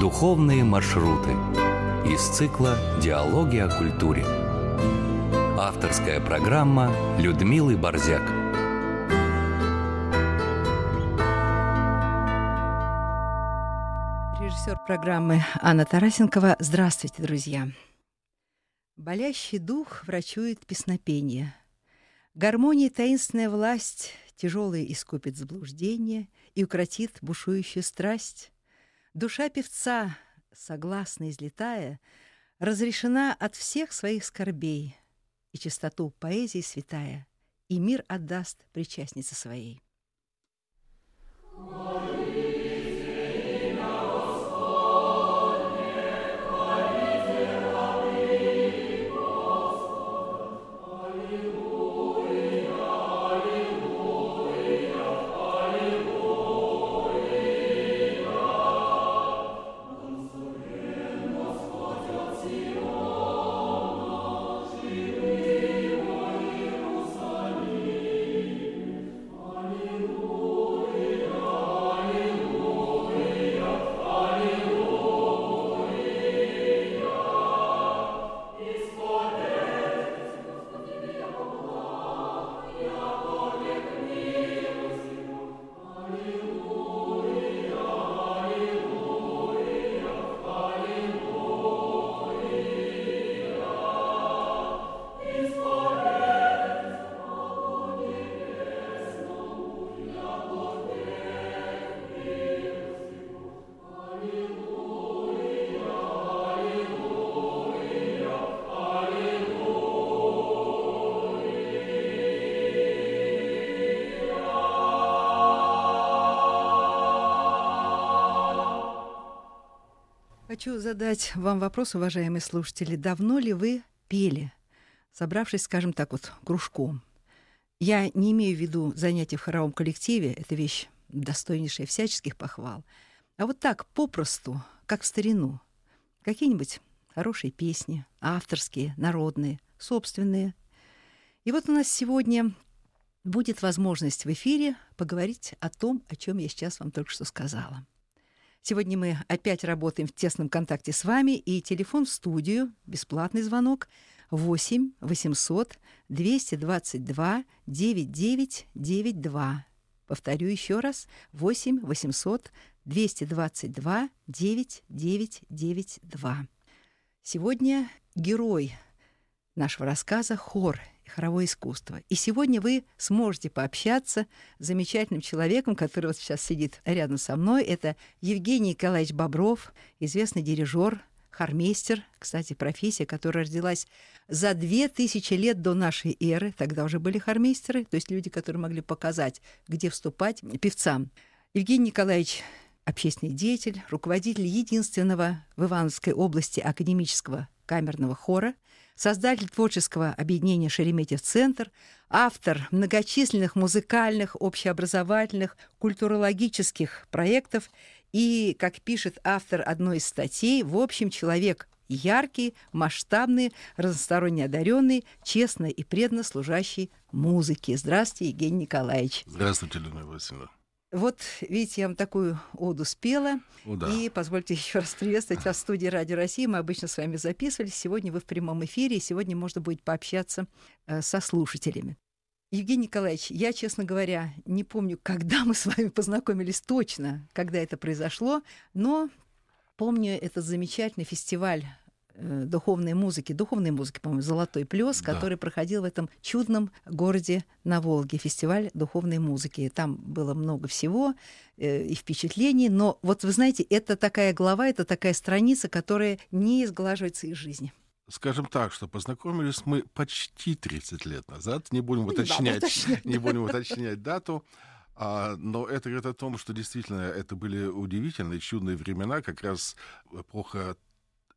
Духовные маршруты из цикла «Диалоги о культуре». Авторская программа Людмилы Борзяк. Режиссер программы Анна Тарасенкова. Здравствуйте, друзья. Болящий дух врачует песнопение. Гармония таинственная власть тяжелые искупит заблуждение и укротит бушующую страсть. Душа певца, согласно излетая, разрешена от всех своих скорбей, и чистоту поэзии святая, и мир отдаст причастнице своей. Хочу задать вам вопрос, уважаемые слушатели. Давно ли вы пели, собравшись, скажем так, вот кружком? Я не имею в виду занятия в хоровом коллективе, это вещь достойнейшая всяческих похвал. А вот так, попросту, как в старину, какие-нибудь хорошие песни, авторские, народные, собственные. И вот у нас сегодня будет возможность в эфире поговорить о том, о чем я сейчас вам только что сказала. Сегодня мы опять работаем в тесном контакте с вами, и телефон в студию, бесплатный звонок 8 800 222 9992. Повторю еще раз, 8 800 222 9992. Сегодня герой нашего рассказа — хор хоровое искусство. И сегодня вы сможете пообщаться с замечательным человеком, который вот сейчас сидит рядом со мной. Это Евгений Николаевич Бобров, известный дирижер, хормейстер, кстати, профессия, которая родилась за две тысячи лет до нашей эры. Тогда уже были хормейстеры, то есть люди, которые могли показать, где вступать певцам. Евгений Николаевич общественный деятель, руководитель единственного в Ивановской области академического камерного хора – создатель творческого объединения «Шереметьев-центр», автор многочисленных музыкальных, общеобразовательных, культурологических проектов и, как пишет автор одной из статей, в общем, человек яркий, масштабный, разносторонне одаренный, честно и преданно служащий музыке. Здравствуйте, Евгений Николаевич. Здравствуйте, Людмила Васильевна. Вот, видите, я вам такую оду спела. О, да. И позвольте еще раз приветствовать вас в студии Радио России. Мы обычно с вами записывались. Сегодня вы в прямом эфире, и сегодня можно будет пообщаться э, со слушателями. Евгений Николаевич, я, честно говоря, не помню, когда мы с вами познакомились точно, когда это произошло, но помню этот замечательный фестиваль духовной музыки, духовной музыки, по-моему, «Золотой плес», да. который проходил в этом чудном городе на Волге, фестиваль духовной музыки. Там было много всего э, и впечатлений, но вот вы знаете, это такая глава, это такая страница, которая не изглаживается из жизни. Скажем так, что познакомились мы почти 30 лет назад, не будем уточнять, да, не будем уточнять дату. А, но это говорит о том, что действительно это были удивительные, чудные времена, как раз эпоха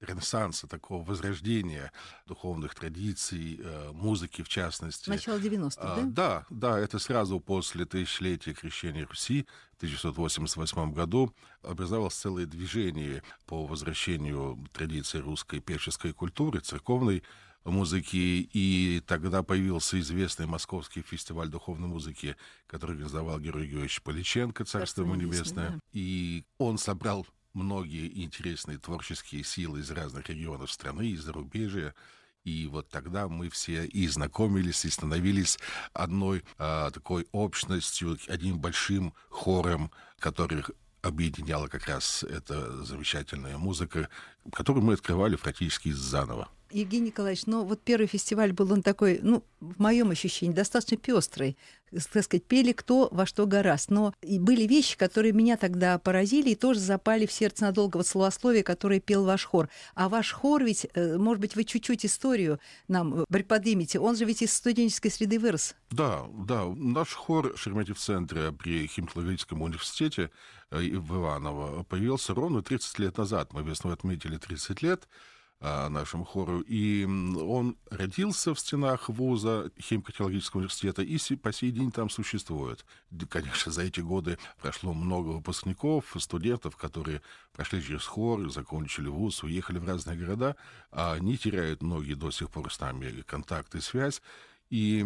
ренессанса, такого возрождения духовных традиций, э, музыки в частности. Начало 90-х, а, да? Да, да, это сразу после тысячелетия крещения Руси в 1988 году образовалось целое движение по возвращению традиции русской певческой культуры, церковной музыки, и тогда появился известный московский фестиваль духовной музыки, который организовал Георгий Георгиевич Поличенко, Царство ему небесное, да. и он собрал многие интересные творческие силы из разных регионов страны, из зарубежья. И вот тогда мы все и знакомились, и становились одной а, такой общностью, одним большим хором, который объединяла как раз эта замечательная музыка, которую мы открывали практически заново. Евгений Николаевич, ну вот первый фестиваль был он такой, ну, в моем ощущении, достаточно пестрый. Так сказать, пели кто во что гораст. Но и были вещи, которые меня тогда поразили и тоже запали в сердце надолго вот словословие, которое пел ваш хор. А ваш хор ведь, э, может быть, вы чуть-чуть историю нам э, приподнимете. Он же ведь из студенческой среды вырос. Да, да. Наш хор в Шереметьев-центре при Химтологическом университете э, в Иваново появился ровно 30 лет назад. Мы весной отметили 30 лет нашему хору. И он родился в стенах вуза химико-технологического университета и по сей день там существует. Конечно, за эти годы прошло много выпускников, студентов, которые прошли через хор, закончили вуз, уехали в разные города, а они теряют многие до сих пор с нами контакт и связь. И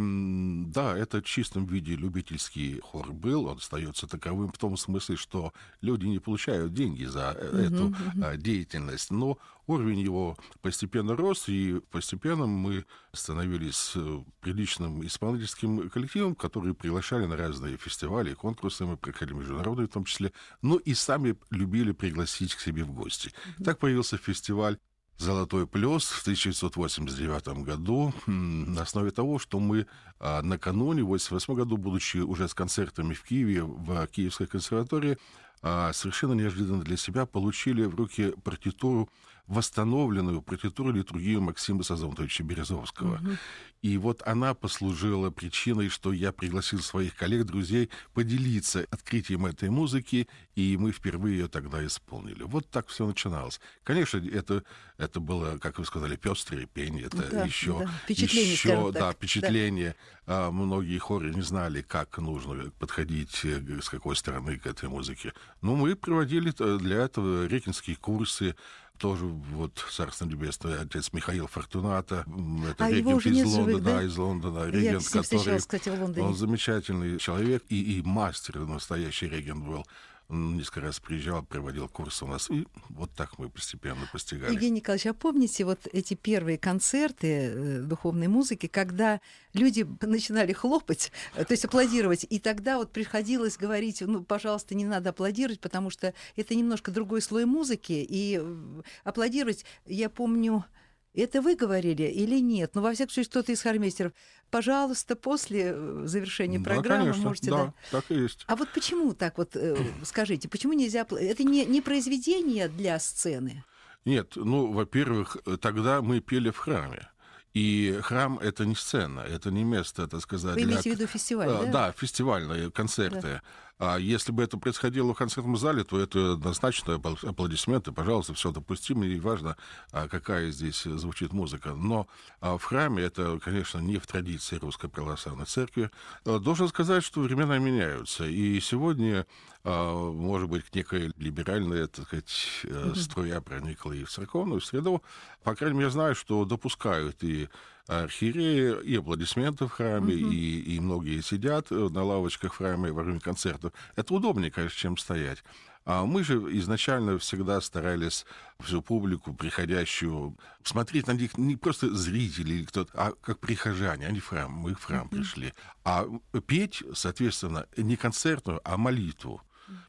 да, это в чистом виде любительский хор был, он остается таковым в том смысле, что люди не получают деньги за uh-huh, эту uh-huh. деятельность, но уровень его постепенно рос, и постепенно мы становились э, приличным исполнительским коллективом, который приглашали на разные фестивали, конкурсы, мы проходили международные в том числе, но и сами любили пригласить к себе в гости. Uh-huh. Так появился фестиваль «Золотой плюс» в 1989 году. На основе того, что мы а, накануне, в 1988 году, будучи уже с концертами в Киеве, в Киевской консерватории, а, совершенно неожиданно для себя получили в руки партитуру восстановленную партитуру литургию Максима Сазонтовича Березовского. Угу. И вот она послужила причиной, что я пригласил своих коллег, друзей поделиться открытием этой музыки, и мы впервые ее тогда исполнили. Вот так все начиналось. Конечно, это, это было, как вы сказали, пестрое пение, это да, еще, да. Впечатление, еще да, впечатление. Да. Многие хоры не знали, как нужно подходить, э, с какой стороны к этой музыке. Но мы проводили э, для этого рекинские курсы, тоже вот Царство Небесное, отец Михаил Фортуната, это а регент из Лондона, живых, да? из Лондона, регент, Я который... кстати, в Лондоне. Он замечательный человек и, и мастер, настоящий регент был несколько раз приезжал, проводил курсы у нас, и вот так мы постепенно постигали. Евгений Николаевич, а помните вот эти первые концерты э, духовной музыки, когда люди начинали хлопать, э, то есть аплодировать, и тогда вот приходилось говорить, ну, пожалуйста, не надо аплодировать, потому что это немножко другой слой музыки, и э, аплодировать, я помню, это вы говорили или нет? Ну, во всяком случае, кто-то из хормейстеров. Пожалуйста, после э, завершения да, программы конечно, можете... Да, да, так и есть. А вот почему так вот, э, скажите, почему нельзя... Это не, не произведение для сцены? Нет, ну, во-первых, тогда мы пели в храме. И храм — это не сцена, это не место, так сказать... Вы имеете для... в виду фестиваль, да? Да, фестивальные концерты. Да. А если бы это происходило в концертном зале, то это однозначно аплодисменты, пожалуйста, все допустимо, и важно, а, какая здесь звучит музыка. Но а, в храме это, конечно, не в традиции Русской Православной Церкви. А, должен сказать, что времена меняются, и сегодня, может быть, некая либеральная, так сказать, струя проникла и в церковную среду. По крайней мере, знаю, что допускают и архиереи, и аплодисменты в храме, угу. и, и многие сидят э, на лавочках в храме во время концертов. Это удобнее, конечно, чем стоять. А мы же изначально всегда старались всю публику, приходящую, смотреть на них не просто зрители или кто-то, а как прихожане. Они в храм, мы в храм mm-hmm. пришли. А петь, соответственно, не концертную, а молитву.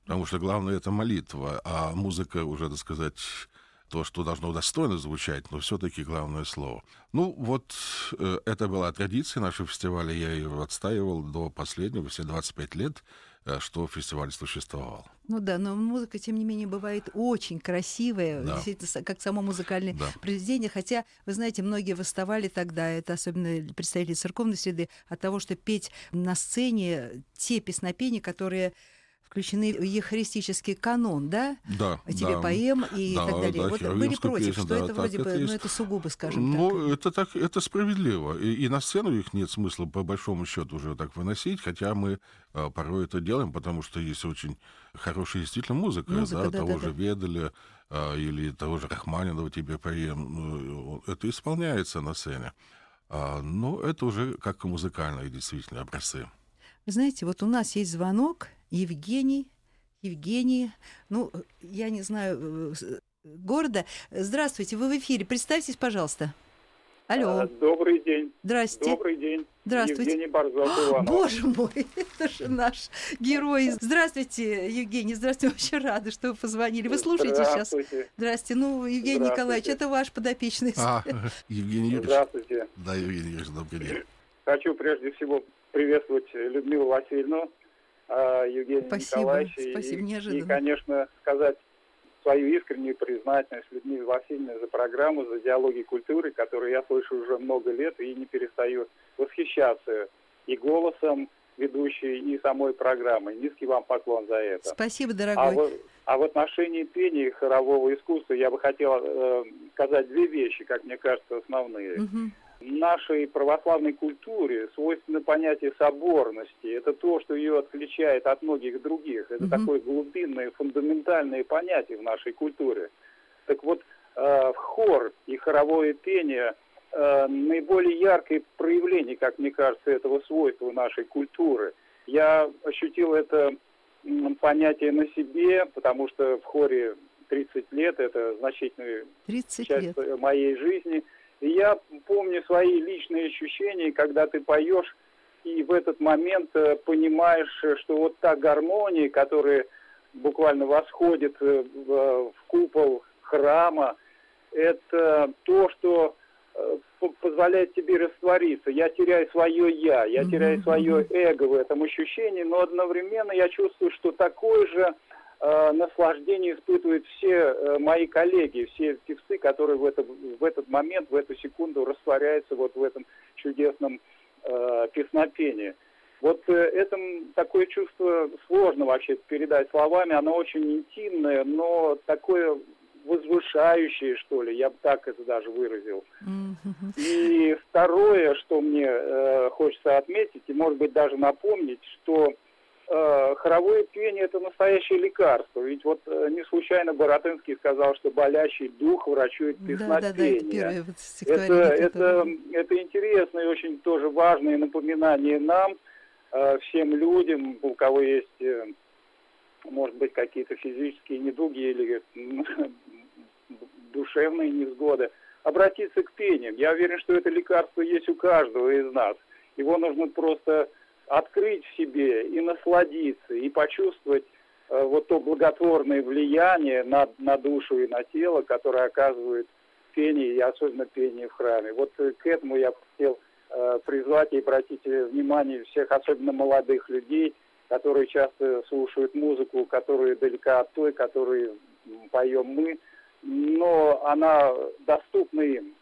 Потому что главное это молитва, а музыка уже, так сказать, то, что должно достойно звучать, но все-таки главное слово. Ну, вот э, это была традиция нашего фестиваля, я ее отстаивал до последнего, все 25 лет, э, что фестиваль существовал. Ну да, но музыка, тем не менее, бывает очень красивая, да. действительно, как само музыкальное да. произведение. Хотя, вы знаете, многие восставали тогда, это особенно представители церковной среды, от того, что петь на сцене те песнопения, которые включены в евхаристический канон, да? Да. Тебе да. поем и да, так далее. Да, вот были против, песня, что да, это вроде бы, ну это сугубо, скажем ну, так. Ну, это так, это справедливо. И, и на сцену их нет смысла по большому счету уже так выносить, хотя мы а, порой это делаем, потому что есть очень хорошая действительно музыка, музыка да, да, того да, же да. Ведали а, или того же Рахманинова тебе поем. Ну, это исполняется на сцене. А, но это уже как музыкальные действительно образцы. Вы знаете, вот у нас есть звонок, Евгений Евгений, ну, я не знаю, города. Здравствуйте, вы в эфире. Представьтесь, пожалуйста. Алло. А, добрый день. Здрасте. Добрый день. Здравствуйте. Евгений Борзов Иванов. Боже мой, это же наш герой. Здравствуйте, Евгений. Здравствуйте. Очень рада, что вы позвонили. Вы слушаете сейчас? Здравствуйте. Ну, Евгений Николаевич, это ваш подопечный. А, Евгений Юрьевич. Здравствуйте. Да, Евгений Юрьевич, добрый день. Хочу прежде всего приветствовать Людмилу Васильевну, а, Евгения Спасибо. Николаевича. Спасибо, и, неожиданно. И, конечно, сказать свою искреннюю признательность Людмиле Васильевне за программу, за диалоги культуры, которую я слышу уже много лет и не перестаю восхищаться и голосом ведущей, и самой программой. Низкий вам поклон за это. Спасибо, А дорогой. в, а в отношении пения и хорового искусства я бы хотел э, сказать две вещи, как мне кажется, основные. Мгм. Нашей православной культуре свойственно понятие соборности. Это то, что ее отличает от многих других. Это Мгм. такое глубинное, фундаментальное понятие в нашей культуре. Так вот, э, хор и хоровое пение э, наиболее яркое проявление, как мне кажется, этого свойства нашей культуры. Я ощутил это понятие на себе, потому что в хоре 30 лет, это значительная 30 часть лет. моей жизни. И я помню свои личные ощущения, когда ты поешь, и в этот момент э, понимаешь, э, что вот та гармония, которая буквально восходит э, в, купол храма, это то, что по- позволяет тебе раствориться. Я теряю свое я, я теряю свое эго в этом ощущении, но одновременно я чувствую, что такое же э, наслаждение испытывают все э, мои коллеги, все певцы, которые в, это, в этот момент, в эту секунду растворяются вот в этом чудесном э, песнопении. Вот э, это такое чувство сложно вообще передать словами, оно очень интимное, но такое возвышающее, что ли, я бы так это даже выразил. И второе, что мне э, хочется отметить, и, может быть, даже напомнить, что хоровое пение – это настоящее лекарство. Ведь вот э, не случайно Боротынский сказал, что болящий дух врачует Да, да, да, это песнопение. первое Это, это, это интересное и очень тоже важное напоминание нам, э, всем людям, у кого есть, э, может быть, какие-то физические недуги или душевные невзгоды, обратиться к пениям. Я уверен, что это лекарство есть у каждого из нас. Его нужно просто открыть в себе и насладиться, и почувствовать э, вот то благотворное влияние на, на душу и на тело, которое оказывает пение, и особенно пение в храме. Вот э, к этому я хотел э, призвать и обратить э, внимание всех, особенно молодых людей, которые часто слушают музыку, которая далека от той, которую поем мы, но она доступна им.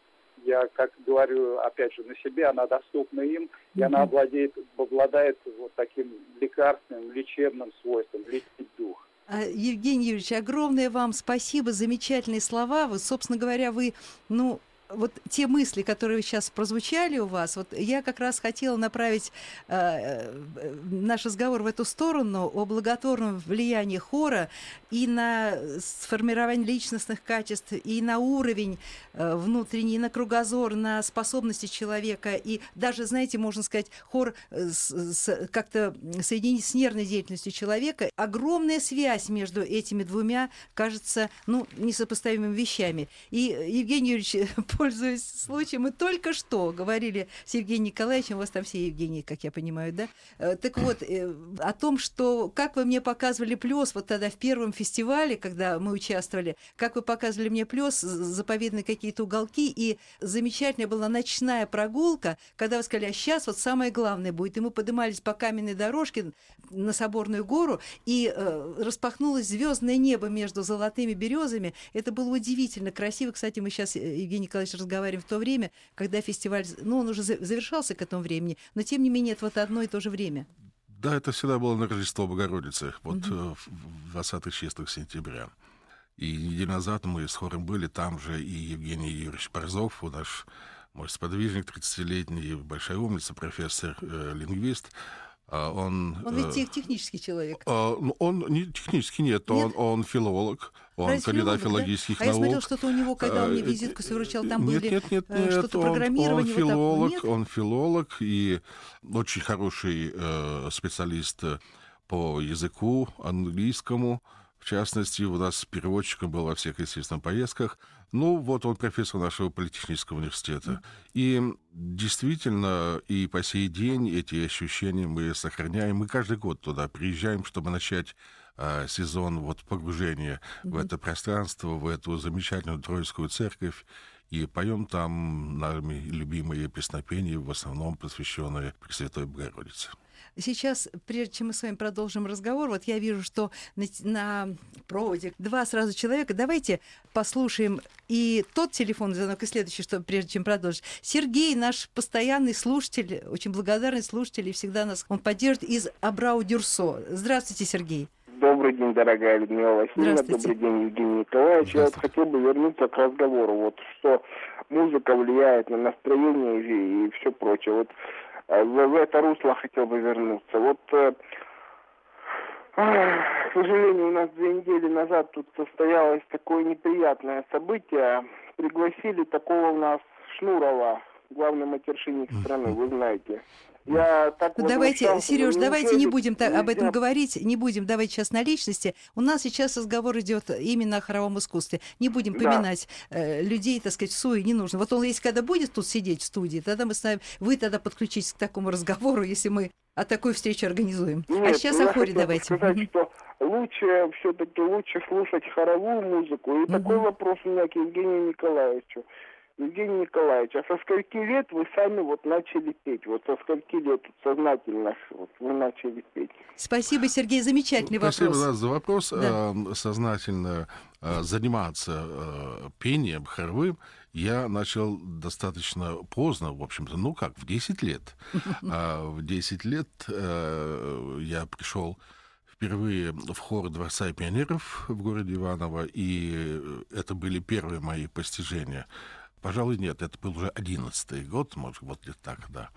Я, как говорю, опять же, на себе, она доступна им, и она обладает, обладает вот таким лекарственным, лечебным свойством, лечить дух. А, Евгений Юрьевич, огромное вам спасибо, замечательные слова. Вот, собственно говоря, вы, ну, вот те мысли, которые сейчас прозвучали у вас, вот я как раз хотела направить э, э, наш разговор в эту сторону о благотворном влиянии хора и на сформирование личностных качеств, и на уровень э, внутренний, и на кругозор, на способности человека, и даже, знаете, можно сказать, хор э, с- с- как-то соединить с нервной деятельностью человека. Огромная связь между этими двумя кажется, ну, несопоставимыми вещами. И, Евгений Юрьевич, пользуясь случаем, мы только что говорили с Евгением Николаевичем, у вас там все Евгений, как я понимаю, да? Э, Так вот, э, о том, что, как вы мне показывали плюс вот тогда в первом фестивале, когда мы участвовали, как вы показывали мне плюс, заповедные какие-то уголки, и замечательная была ночная прогулка, когда вы сказали, а сейчас вот самое главное будет. И мы поднимались по каменной дорожке на Соборную гору, и э, распахнулось звездное небо между золотыми березами. Это было удивительно красиво. Кстати, мы сейчас, Евгений Николаевич, разговариваем в то время, когда фестиваль, ну, он уже за- завершался к этому времени, но тем не менее это вот одно и то же время. Да, это всегда было на Рождество Богородицы, вот э, в 20 числах сентября. И неделю назад мы с хором были, там же и Евгений Юрьевич Борзов, наш мой сподвижник 30-летний, большая умница, профессор, э, лингвист. А Он, Он э, ведь тех- технический человек. а, ну, он не, технически нет, Нет? Он, он филолог, он кандидат филолог, да? филологических А я наук. смотрел, что-то у него, когда он мне Э, визитку свою вручал, там нет, были нет, нет, э, нет, что-то он, он программирование. вот так. филолог, Нет? он филолог и очень хороший э, специалист э, по языку английскому, в частности, у нас переводчиком был во всех, естественно, поездках. Ну, вот он профессор нашего политехнического университета. И действительно, и по сей день эти ощущения мы сохраняем. Мы каждый год туда приезжаем, чтобы начать э, сезон вот погружения mm-hmm. в это пространство, в эту замечательную Троицкую церковь и поем там нами любимые песнопения, в основном посвященные Пресвятой Богородице. Сейчас, прежде чем мы с вами продолжим разговор, вот я вижу, что на, на проводе два сразу человека. Давайте послушаем и тот телефонный звонок, и следующий, что прежде чем продолжить. Сергей, наш постоянный слушатель, очень благодарный слушатель, и всегда нас он поддержит из Абрау-Дюрсо. Здравствуйте, Сергей. Добрый день, дорогая Людмила Васильевна. Добрый день, Евгений Николаевич. Я вот хотел бы вернуться к разговору, вот что музыка влияет на настроение и, и все прочее. Вот э, в, в это русло хотел бы вернуться. Вот, э, к сожалению, у нас две недели назад тут состоялось такое неприятное событие. Пригласили такого у нас Шнурова, главный матершинник страны, вы знаете. Я так ну, давайте, Сереж, давайте не будем так, об этом говорить, не будем давать сейчас на личности. У нас сейчас разговор идет именно о хоровом искусстве. Не будем поминать да. э, людей, так сказать, в суе не нужно. Вот он, если когда будет тут сидеть в студии, тогда мы с вами, вы тогда подключитесь к такому разговору, если мы о такой встрече организуем. А Нет, а сейчас о хоре давайте. Сказать, что лучше все-таки лучше слушать хоровую музыку. И угу. такой вопрос у меня к Евгению Николаевичу. Евгений Николаевич, а со скольки лет вы сами вот начали петь? Вот со скольки лет сознательно вот вы начали петь? Спасибо, Сергей, замечательный Спасибо вопрос. Спасибо за вопрос. Да. Э, сознательно э, заниматься э, пением хоровым я начал достаточно поздно, в общем-то, ну как, в 10 лет. А в 10 лет я пришел впервые в хор Дворца пионеров в городе Иваново, и это были первые мои постижения Пожалуй, нет, это был уже одиннадцатый год, может, вот лет так, да.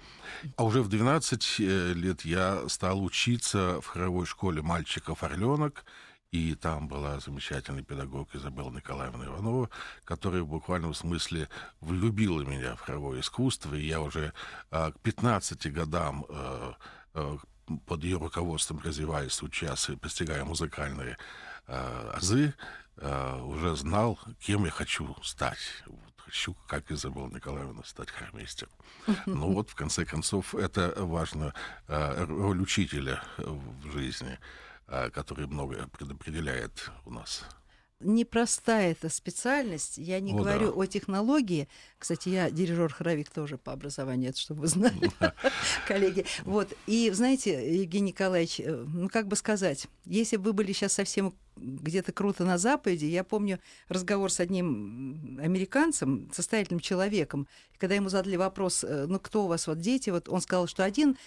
А уже в 12 э, лет я стал учиться в хоровой школе мальчиков-орленок, и там была замечательный педагог Изабелла Николаевна Иванова, которая в буквальном смысле влюбила меня в хоровое искусство, и я уже а, к 15 годам а, а, под ее руководством развиваясь, учась и постигая музыкальные а, азы, а, уже знал, кем я хочу стать хочу, как Изабелла Николаевна, стать хормейстером. Ну вот, в конце концов, это важно, э, роль учителя в жизни, э, который многое предопределяет у нас непростая эта специальность. Я не о, говорю да. о технологии. Кстати, я дирижер-хоровик тоже по образованию, это чтобы вы знали, коллеги. Вот. И, знаете, Евгений Николаевич, э, ну, как бы сказать, если бы вы были сейчас совсем где-то круто на Западе, я помню разговор с одним американцем, состоятельным человеком, когда ему задали вопрос, э, ну, кто у вас вот дети, вот он сказал, что один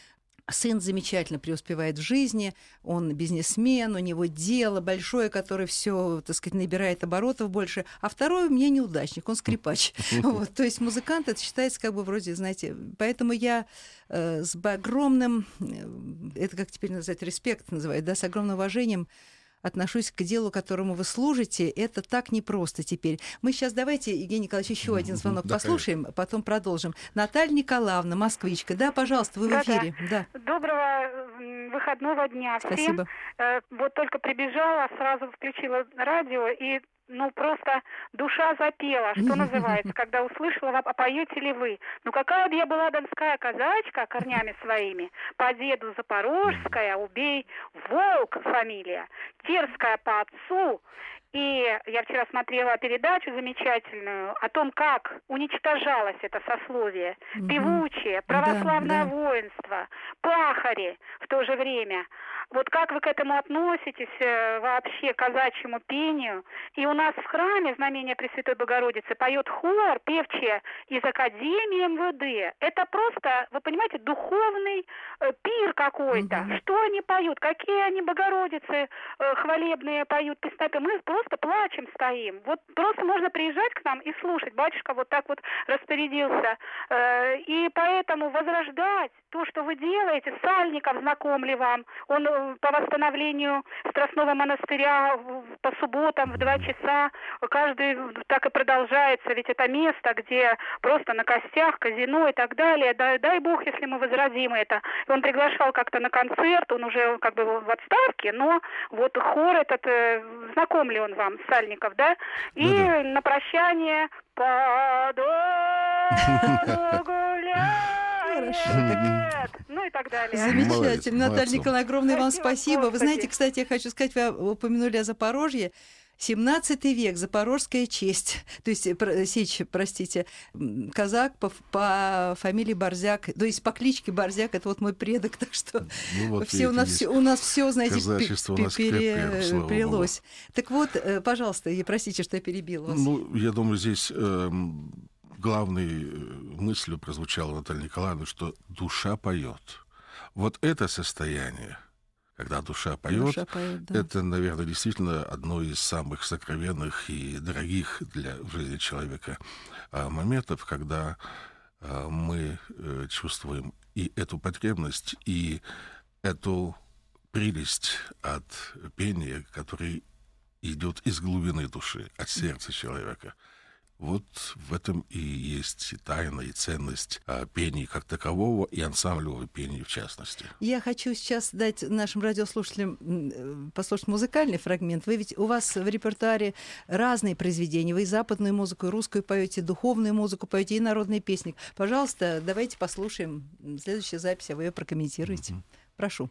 Сын замечательно преуспевает в жизни, он бизнесмен, у него дело большое, которое все, так сказать, набирает оборотов больше, а второй мне неудачник, он скрипач. Вот, то есть музыкант это считается как бы вроде, знаете, поэтому я э, с огромным, э, это как теперь называть, респект называют, да, с огромным уважением отношусь к делу, которому вы служите. Это так непросто теперь. Мы сейчас давайте, Евгений Николаевич, еще один звонок послушаем, потом продолжим. Наталья Николаевна, москвичка. Да, пожалуйста, вы в эфире. Да. Доброго выходного дня Спасибо. Э, вот только прибежала, сразу включила радио и ну, просто душа запела, что называется, когда услышала, а поете ли вы? Ну, какая бы я была донская казачка корнями своими, по деду Запорожская, убей, Волк фамилия, Терская по отцу, и я вчера смотрела передачу замечательную о том, как уничтожалось это сословие. Угу. Певучее, православное да, да. воинство, пахари в то же время. Вот как вы к этому относитесь э, вообще, к казачьему пению? И у нас в храме Знамения Пресвятой Богородицы поет хор, певчие из Академии МВД. Это просто, вы понимаете, духовный э, пир какой-то. Угу. Что они поют? Какие они Богородицы э, хвалебные поют, песнопы? Мы просто плачем стоим. Вот просто можно приезжать к нам и слушать. Батюшка вот так вот распорядился. Э, и поэтому возрождать то, что вы делаете, Сальников знаком ли вам? Он э, по восстановлению Страстного монастыря по субботам в два часа часа. Каждый так и продолжается, ведь это место, где просто на костях, казино и так далее. Дай, дай бог, если мы возродим это. И он приглашал как-то на концерт, он уже как бы в отставке, но вот хор этот, э, знаком ли он вам, Сальников, да? И да -да. на прощание по. Ну и так далее. Замечательно. Наталья Николаевна, огромное вам спасибо. Вы знаете, кстати, я хочу сказать, вы упомянули о Запорожье. 17 век, запорожская честь, то есть э, Сечь, простите, казак по, по фамилии Борзяк, то есть по кличке Борзяк, это вот мой предок, так что ну, вот все, у, нас все, у нас все, знаете, перелилось. Так вот, э, пожалуйста, и простите, что я перебила вас. Ну, я думаю, здесь э, главной э, мыслью прозвучала Наталья Николаевна, что душа поет. Вот это состояние, когда душа поет, душа поет да. это, наверное, действительно одно из самых сокровенных и дорогих для жизни человека а, моментов, когда а, мы э, чувствуем и эту потребность, и эту прелесть от пения, который идет из глубины души, от сердца человека. Вот в этом и есть и тайна, и ценность а, пения как такового, и ансамблевого пения в частности. Я хочу сейчас дать нашим радиослушателям э, послушать музыкальный фрагмент. Вы ведь у вас в репертуаре разные произведения. Вы и западную музыку, и русскую поете, духовную музыку поете, и народные песни. Пожалуйста, давайте послушаем следующую запись, а вы ее прокомментируете. Mm-hmm. Прошу.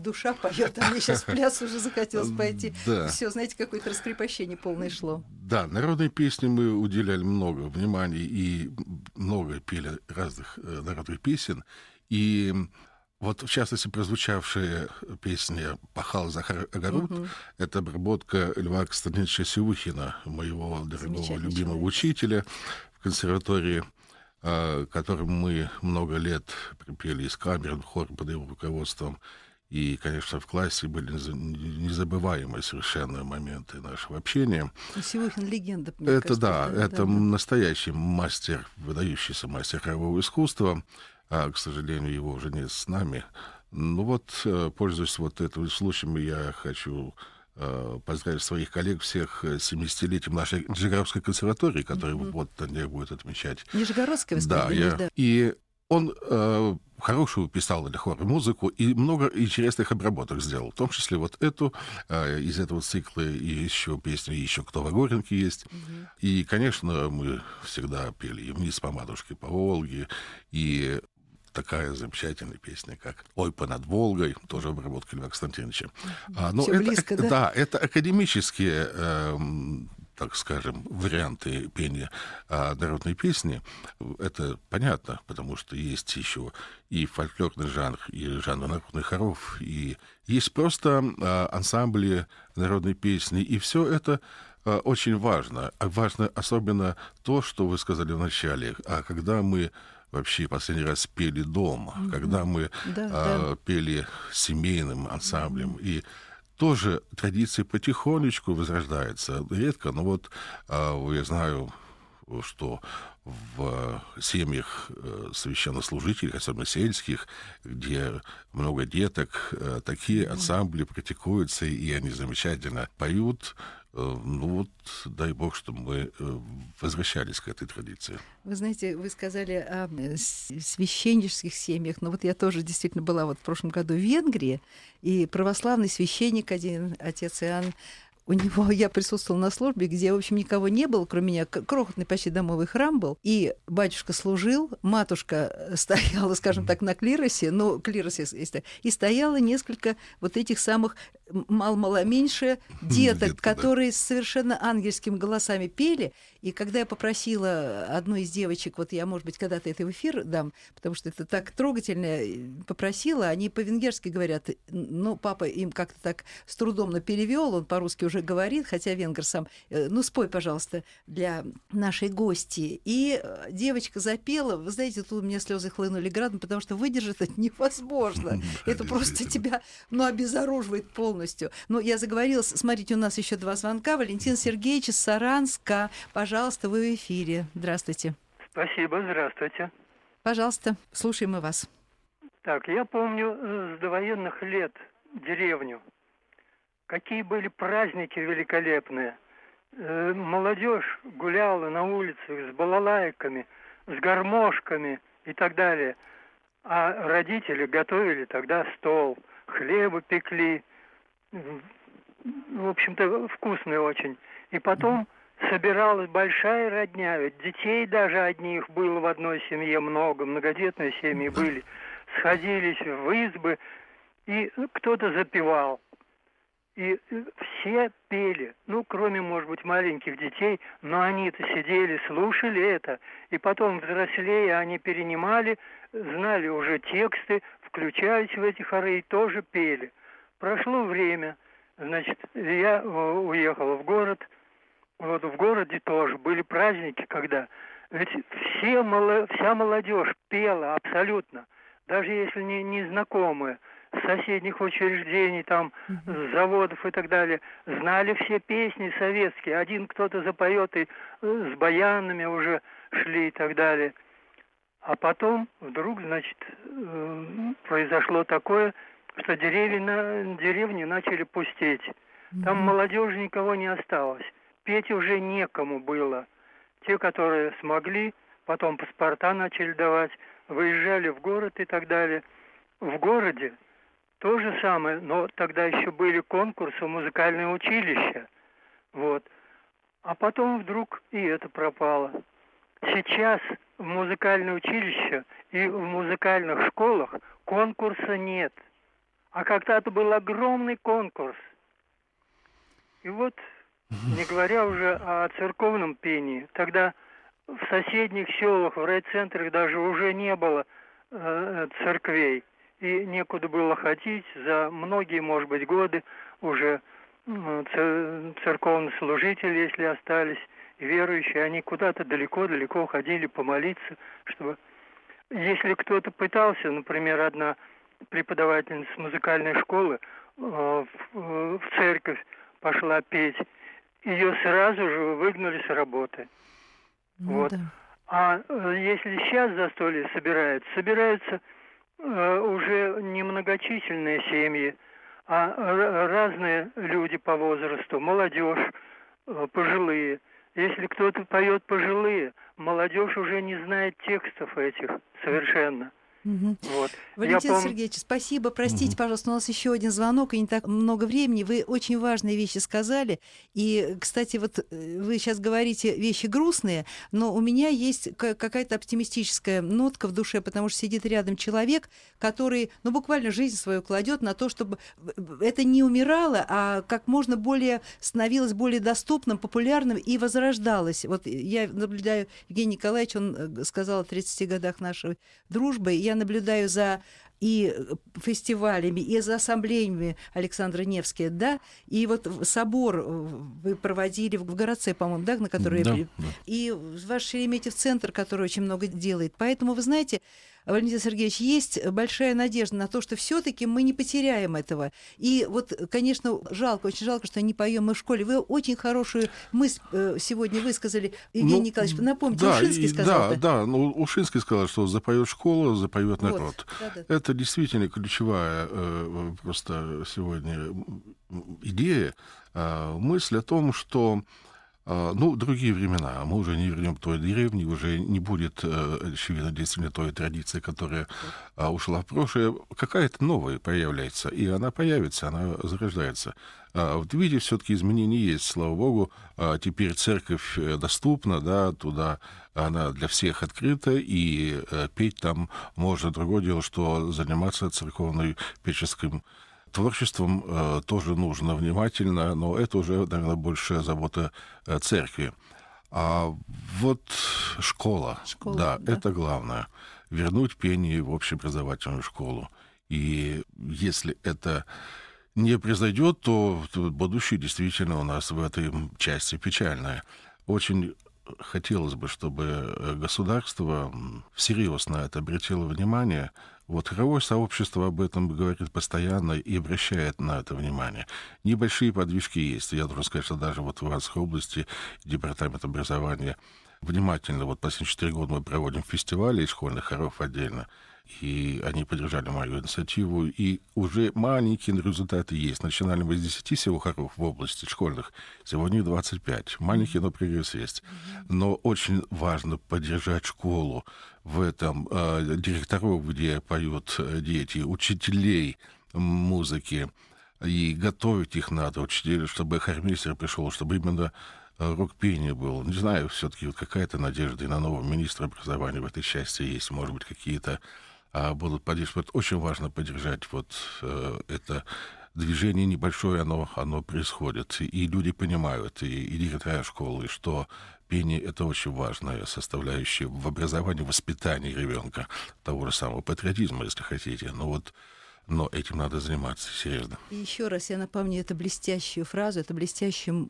Душа поет, а мне сейчас пляс уже захотелось пойти. Да. Все, знаете, какое-то раскрепощение полное шло. Да, народной песни мы уделяли много внимания и много пели разных э, народных песен. И вот, в частности, прозвучавшая песня «Пахал Захар Огород» угу. — это обработка Льва Константиновича Севухина, моего дорогого любимого человек. учителя в консерватории, э, которым мы много лет припели из камер, хор под его руководством. И, конечно, в классе были незабываемые совершенно моменты нашего общения. Севухин легенда. Мне это кажется, да, это да. настоящий мастер, выдающийся мастер хорового искусства. А, к сожалению, его уже нет с нами. Ну вот, э, пользуясь вот этим случаем, я хочу э, поздравить своих коллег всех с 70-летием нашей Нижегородской консерватории, которая mm-hmm. вот на будет отмечать. Нижегородская, да, я, да. И он э, хорошую писал для хора музыку и много интересных обработок сделал, в том числе вот эту, э, из этого цикла и еще песни «Еще кто в Горенке» есть. Угу. И, конечно, мы всегда пели и «Вниз по матушке по Волге», и такая замечательная песня, как «Ой, понад Волгой», тоже обработка Льва Константиновича. А, ну, это, близко, да? Да, это академические э, так скажем, варианты пения а народной песни, это понятно, потому что есть еще и фольклорный жанр, и жанр народных хоров, и есть просто а, ансамбли народной песни, и все это а, очень важно. А важно особенно то, что вы сказали в начале, а когда мы вообще последний раз пели дома, mm-hmm. когда мы да, а, да. пели семейным ансамблем. Mm-hmm. И тоже традиции потихонечку возрождаются. Редко, но вот а, я знаю, что в семьях э, священнослужителей, особенно сельских, где много деток, э, такие ансамбли практикуются, и они замечательно поют, ну вот, дай бог, чтобы мы э, возвращались к этой традиции. Вы знаете, вы сказали о э, священнических семьях, но вот я тоже действительно была вот в прошлом году в Венгрии, и православный священник один, отец Иоанн, у него я присутствовала на службе, где, в общем, никого не было, кроме меня. Крохотный почти домовый храм был. И батюшка служил, матушка стояла, скажем так, на клиросе, ну, клиросе, и стояло несколько вот этих самых мало-мало меньше деток, которые совершенно ангельскими голосами пели. И когда я попросила одну из девочек, вот я, может быть, когда-то это в эфир дам, потому что это так трогательно, попросила, они по-венгерски говорят, ну, папа им как-то так с трудом перевел, он по-русски уже говорит, хотя венгер сам, э, ну, спой, пожалуйста, для нашей гости. И э, девочка запела, вы знаете, тут у меня слезы хлынули градом, потому что выдержать это невозможно. Это просто тебя, ну, обезоруживает полностью. Но я заговорила, смотрите, у нас еще два звонка. Валентин Сергеевич из Саранска, пожалуйста, Пожалуйста, вы в эфире. Здравствуйте. Спасибо, здравствуйте. Пожалуйста, слушаем мы вас. Так, я помню э, с довоенных лет деревню. Какие были праздники великолепные. Э, молодежь гуляла на улицах с балалайками, с гармошками и так далее. А родители готовили тогда стол, хлеба пекли. В общем-то, вкусный очень. И потом собиралась большая родня, ведь детей даже одних было в одной семье много, многодетные семьи были, сходились в избы, и кто-то запевал. И все пели, ну, кроме, может быть, маленьких детей, но они-то сидели, слушали это, и потом, взрослее, они перенимали, знали уже тексты, включались в эти хоры и тоже пели. Прошло время, значит, я уехал в город – вот в городе тоже были праздники, когда ведь все, вся молодежь пела абсолютно, даже если не, не знакомые, с соседних учреждений, там, с заводов и так далее, знали все песни советские. Один кто-то запоет и э, с баянами уже шли и так далее. А потом вдруг, значит, э, произошло такое, что деревья, деревни начали пустеть. Там молодежи никого не осталось петь уже некому было. Те, которые смогли, потом паспорта начали давать, выезжали в город и так далее. В городе то же самое, но тогда еще были конкурсы музыкальное училище. Вот. А потом вдруг и это пропало. Сейчас в музыкальное училище и в музыкальных школах конкурса нет. А когда-то был огромный конкурс. И вот не говоря уже о церковном пении. Тогда в соседних селах, в райцентрах даже уже не было э, церквей. И некуда было ходить. За многие, может быть, годы уже э, церковные служители, если остались, верующие, они куда-то далеко-далеко ходили помолиться, чтобы... Если кто-то пытался, например, одна преподавательница музыкальной школы э, в, э, в церковь пошла петь, ее сразу же выгнали с работы. Ну, вот. Да. А э, если сейчас застолье собираются, собираются э, уже немногочисленные семьи, а разные люди по возрасту, молодежь, э, пожилые. Если кто-то поет пожилые, молодежь уже не знает текстов этих совершенно. Угу. Вот. Валентин пом... Сергеевич, спасибо. Простите, угу. пожалуйста, у нас еще один звонок, и не так много времени. Вы очень важные вещи сказали. И, кстати, вот э, вы сейчас говорите вещи грустные, но у меня есть какая-то оптимистическая нотка в душе, потому что сидит рядом человек, который, ну, буквально жизнь свою кладет на то, чтобы это не умирало, а как можно более становилось более доступным, популярным и возрождалось. Вот я наблюдаю Евгений Николаевич, он э, сказал о 30 годах нашей дружбы, я наблюдаю за и э, фестивалями, и за ассамблеями Александра Невския, да, и вот собор э, вы проводили в городце, по-моему, да, на который... Да, да. И ваш Шереметьев центр, который очень много делает. Поэтому, вы знаете, Валентин Сергеевич, есть большая надежда на то, что все-таки мы не потеряем этого. И вот, конечно, жалко, очень жалко, что не поем мы в школе. Вы очень хорошую мысль э, сегодня высказали, Евгений ну, Николаевич. Напомните, да, Ушинский сказал. Да, да, ну, Ушинский сказал, что запоет школа, запоет народ. Вот, да, да. Это действительно ключевая э, просто сегодня идея, э, мысль о том, что а, ну, другие времена. Мы уже не вернем той деревни, уже не будет, э, очевидно, действительно той традиции, которая а, ушла в прошлое. Какая-то новая появляется, и она появится, она зарождается. А, в виде все-таки изменений есть, слава богу. Теперь церковь э, доступна, да, туда она для всех открыта, и э, петь там можно. Другое дело, что заниматься церковной печеским Творчеством э, тоже нужно внимательно, но это уже, наверное, больше забота э, церкви. А вот школа, школа да, да, это главное. Вернуть пение в общеобразовательную школу. И если это не произойдет, то будущее действительно у нас в этой части печальное. Очень хотелось бы, чтобы э, государство всерьез на это обратило внимание, вот хоровое сообщество об этом говорит постоянно и обращает на это внимание. Небольшие подвижки есть. Я должен сказать, что даже вот в Уральской области департамент образования внимательно, вот последние четыре года мы проводим фестивали школьных хоров отдельно, и они поддержали мою инициативу, и уже маленькие результаты есть. Начинали мы с 10 всего хоров в области школьных, сегодня 25. Маленький, но прогресс есть. Но очень важно поддержать школу в этом, э, директоров, где поют э, дети, учителей музыки, и готовить их надо, учителей, чтобы хормейстер пришел, чтобы именно э, рок-пение был. Не знаю, все-таки вот какая-то надежда и на нового министра образования в этой части есть. Может быть, какие-то а, будут поддерживать. Очень важно поддержать вот э, это движение небольшое, оно, оно происходит. И люди понимают, и, и директора школы, что пение — это очень важная составляющая в образовании, воспитании ребенка, того же самого патриотизма, если хотите. Но вот но этим надо заниматься серьезно. И еще раз я напомню эту блестящую фразу, эту блестящую,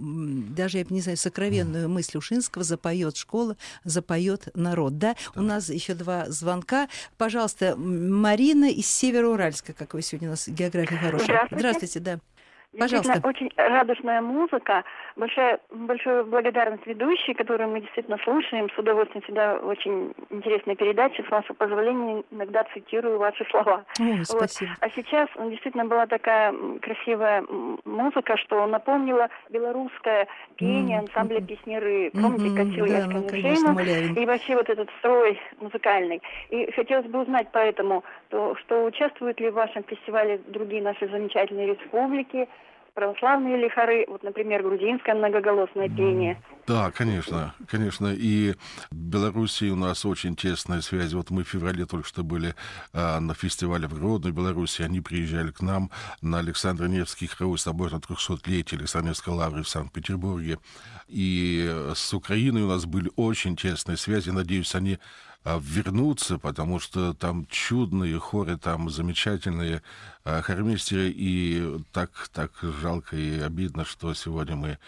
даже, я не знаю, сокровенную mm. мысль Ушинского «запоет школа, запоет народ». Да? да? У нас еще два звонка. Пожалуйста, Марина из Североуральска, какой сегодня у нас география хорошая. Здравствуйте. Здравствуйте, да. Пожалуйста. очень радостная музыка. Большая, большая благодарность ведущей, которую мы действительно слушаем. С удовольствием всегда очень интересные передачи. С вашего позволения иногда цитирую ваши слова. О, спасибо. Вот. А сейчас действительно была такая красивая музыка, что напомнила белорусское пение mm-hmm. ансамбля песнеры. Помните, mm-hmm. да, я конечно, И вообще вот этот строй музыкальный. И хотелось бы узнать поэтому, то, что участвуют ли в вашем фестивале другие наши замечательные республики, православные ли хоры, вот, например, грузинское многоголосное пение. Да, конечно, конечно. И в Белоруссии у нас очень тесная связь. Вот мы в феврале только что были а, на фестивале в Гродно, Беларуси. Они приезжали к нам на Александр Невский хоровой собор на 300-летие Александровской лавры в Санкт-Петербурге. И с Украиной у нас были очень тесные связи. Надеюсь, они а, вернуться, потому что там чудные хоры, там замечательные а, хормистеры, и так, так жалко и обидно, что сегодня мы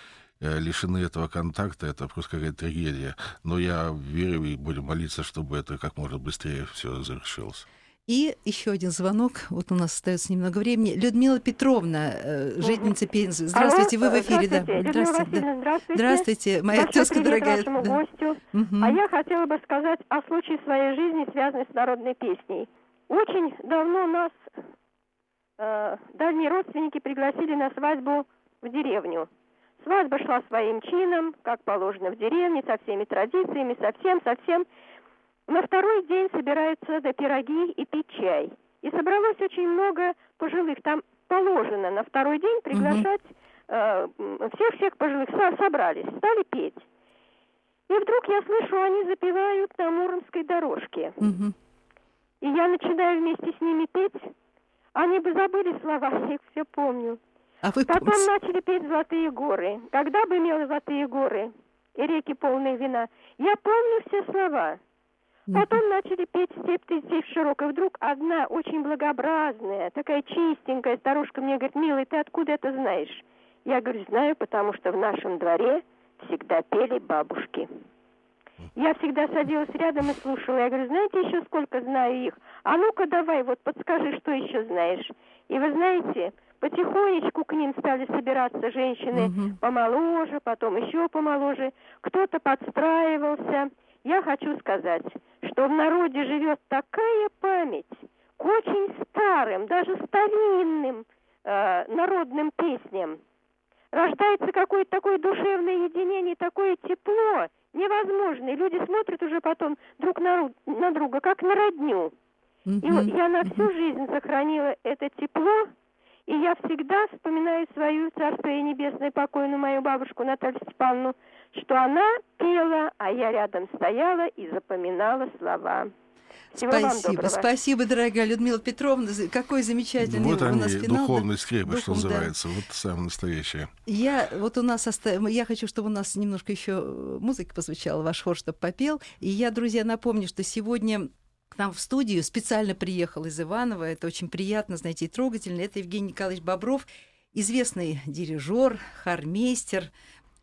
э, лишены этого контакта, это просто какая-то трагедия. Но я верю и будем молиться, чтобы это как можно быстрее все завершилось. И еще один звонок. Вот у нас остается немного времени. Людмила Петровна, э, жительница Пензы. Здравствуйте, вы в эфире, да. Здравствуйте. Да. здравствуйте. Здравствуйте, моя тезка дорогая. Да. гостю. Угу. А я хотела бы сказать о случае своей жизни, связанной с народной песней. Очень давно нас э, дальние родственники пригласили на свадьбу в деревню. Свадьба шла своим чином, как положено в деревне, со всеми традициями, со всем, со всем. На второй день собираются на пироги и пить чай. И собралось очень много пожилых. Там положено на второй день приглашать всех-всех э, пожилых. Собрались, стали петь. И вдруг я слышу, они запевают на Муромской дорожке. Угу. И я начинаю вместе с ними петь. Они бы забыли слова, я их все помню. А вы Потом помните? начали петь «Золотые горы». Когда бы имел «Золотые горы» и реки полные вина, я помню все слова. Потом начали петь «Степь ты здесь широкая». Вдруг одна очень благообразная, такая чистенькая старушка мне говорит, «Милый, ты откуда это знаешь?» Я говорю, знаю, потому что в нашем дворе всегда пели бабушки. Я всегда садилась рядом и слушала. Я говорю, знаете еще сколько знаю их? А ну-ка давай, вот подскажи, что еще знаешь. И вы знаете, потихонечку к ним стали собираться женщины угу. помоложе, потом еще помоложе. Кто-то подстраивался. Я хочу сказать, что в народе живет такая память к очень старым, даже старинным э, народным песням. Рождается какое-то такое душевное единение, такое тепло невозможное. Люди смотрят уже потом друг на, на друга, как на родню. И я на всю жизнь сохранила это тепло, и я всегда вспоминаю свою царствие небесное покойную мою бабушку Наталью Степановну, что она пела, а я рядом стояла и запоминала слова. Всего спасибо, спасибо, дорогая Людмила Петровна. Какой замечательный вот у они, нас финал. духовный скрепы, что называется. Да. Вот самое настоящее. Я вот у нас остав... я хочу, чтобы у нас немножко еще музыка позвучала, ваш хор, чтобы попел. И я, друзья, напомню, что сегодня к нам в студию специально приехал из Иванова. Это очень приятно, знаете, и трогательно. Это Евгений Николаевич Бобров, известный дирижер, хармейстер,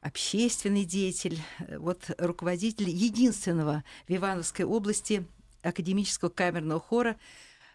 общественный деятель, вот руководитель единственного в Ивановской области академического камерного хора,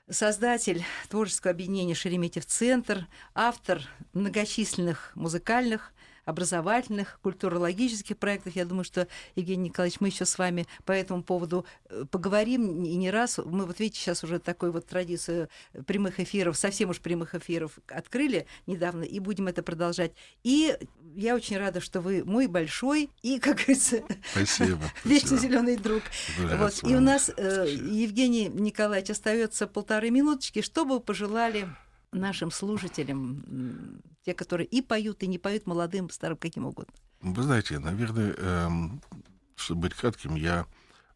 создатель творческого объединения «Шереметьев-центр», автор многочисленных музыкальных образовательных, культурологических проектов. Я думаю, что, Евгений Николаевич, мы еще с вами по этому поводу э, поговорим и не раз. Мы вот видите, сейчас уже такую вот традицию прямых эфиров, совсем уж прямых эфиров открыли недавно, и будем это продолжать. И я очень рада, что вы мой большой и, как говорится, спасибо, вечно зеленый друг. Вот. И у нас, э, Евгений Николаевич, остается полторы минуточки. Что бы вы пожелали нашим слушателям, те, которые и поют, и не поют, молодым, старым, каким угодно? Вы знаете, наверное, эм, чтобы быть кратким, я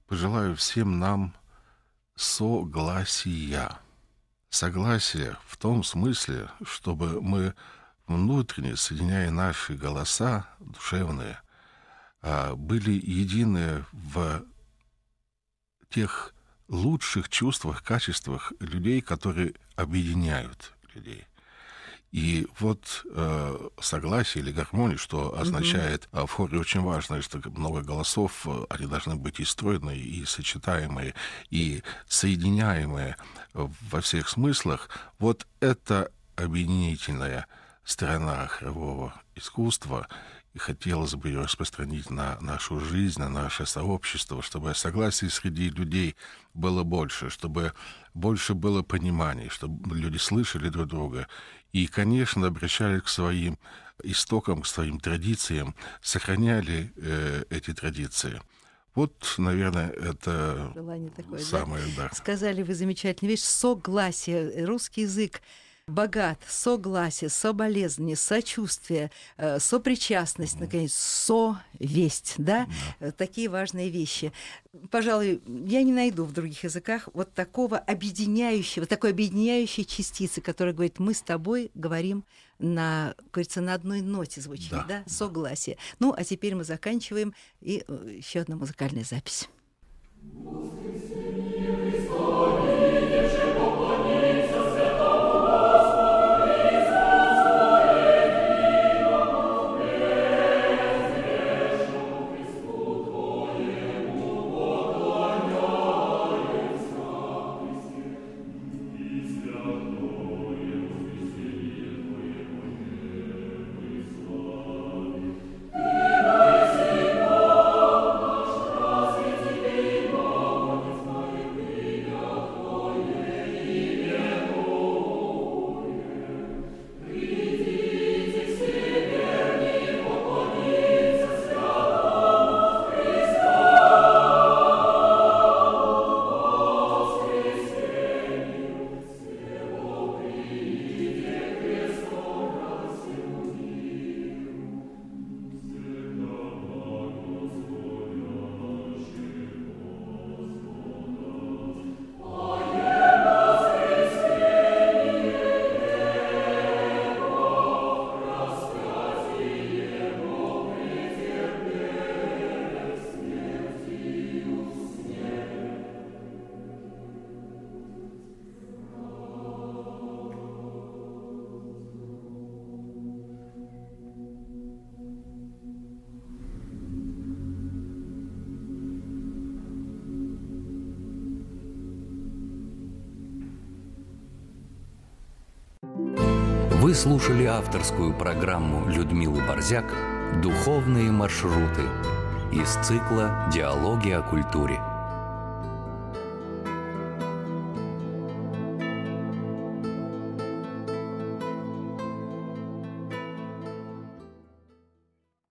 пожелаю всем нам согласия. Согласие в том смысле, чтобы мы внутренне, соединяя наши голоса душевные, а, были едины в тех лучших чувствах, качествах людей, которые объединяют людей. И вот э, согласие или гармония, что означает mm-hmm. в хоре очень важно, что много голосов, э, они должны быть и стройные, и сочетаемые, и соединяемые во всех смыслах. Вот это объединительная сторона хорового искусства, и хотелось бы ее распространить на нашу жизнь, на наше сообщество, чтобы согласие среди людей было больше, чтобы больше было понимания, чтобы люди слышали друг друга и, конечно, обращались к своим истокам, к своим традициям, сохраняли э, эти традиции. Вот, наверное, это такое, самое, да? да. Сказали вы замечательную вещь, согласие, русский язык богат, согласие, соболезнование, сочувствие, э, сопричастность, наконец, совесть, да? Mm. Такие важные вещи. Пожалуй, я не найду в других языках вот такого объединяющего, такой объединяющей частицы, которая говорит, мы с тобой говорим на, говорится, на одной ноте звучит, да, да? согласие. Ну, а теперь мы заканчиваем, и э, еще одна музыкальная запись. Вы слушали авторскую программу Людмилы Борзяк «Духовные маршруты» из цикла «Диалоги о культуре».